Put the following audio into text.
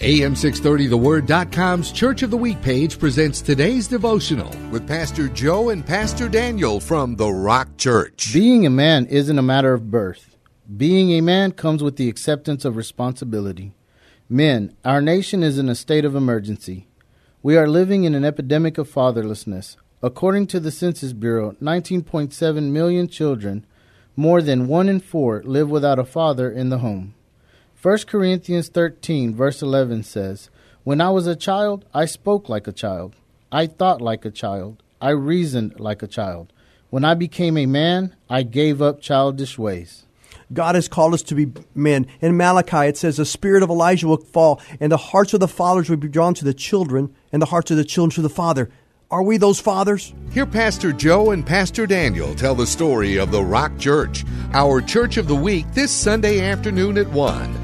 AM630TheWord.com's Church of the Week page presents today's devotional with Pastor Joe and Pastor Daniel from The Rock Church. Being a man isn't a matter of birth. Being a man comes with the acceptance of responsibility. Men, our nation is in a state of emergency. We are living in an epidemic of fatherlessness. According to the Census Bureau, 19.7 million children, more than one in four, live without a father in the home. 1 Corinthians 13, verse 11 says, When I was a child, I spoke like a child. I thought like a child. I reasoned like a child. When I became a man, I gave up childish ways. God has called us to be men. In Malachi, it says, The spirit of Elijah will fall, and the hearts of the fathers will be drawn to the children, and the hearts of the children to the father. Are we those fathers? Hear Pastor Joe and Pastor Daniel tell the story of the Rock Church, our Church of the Week, this Sunday afternoon at 1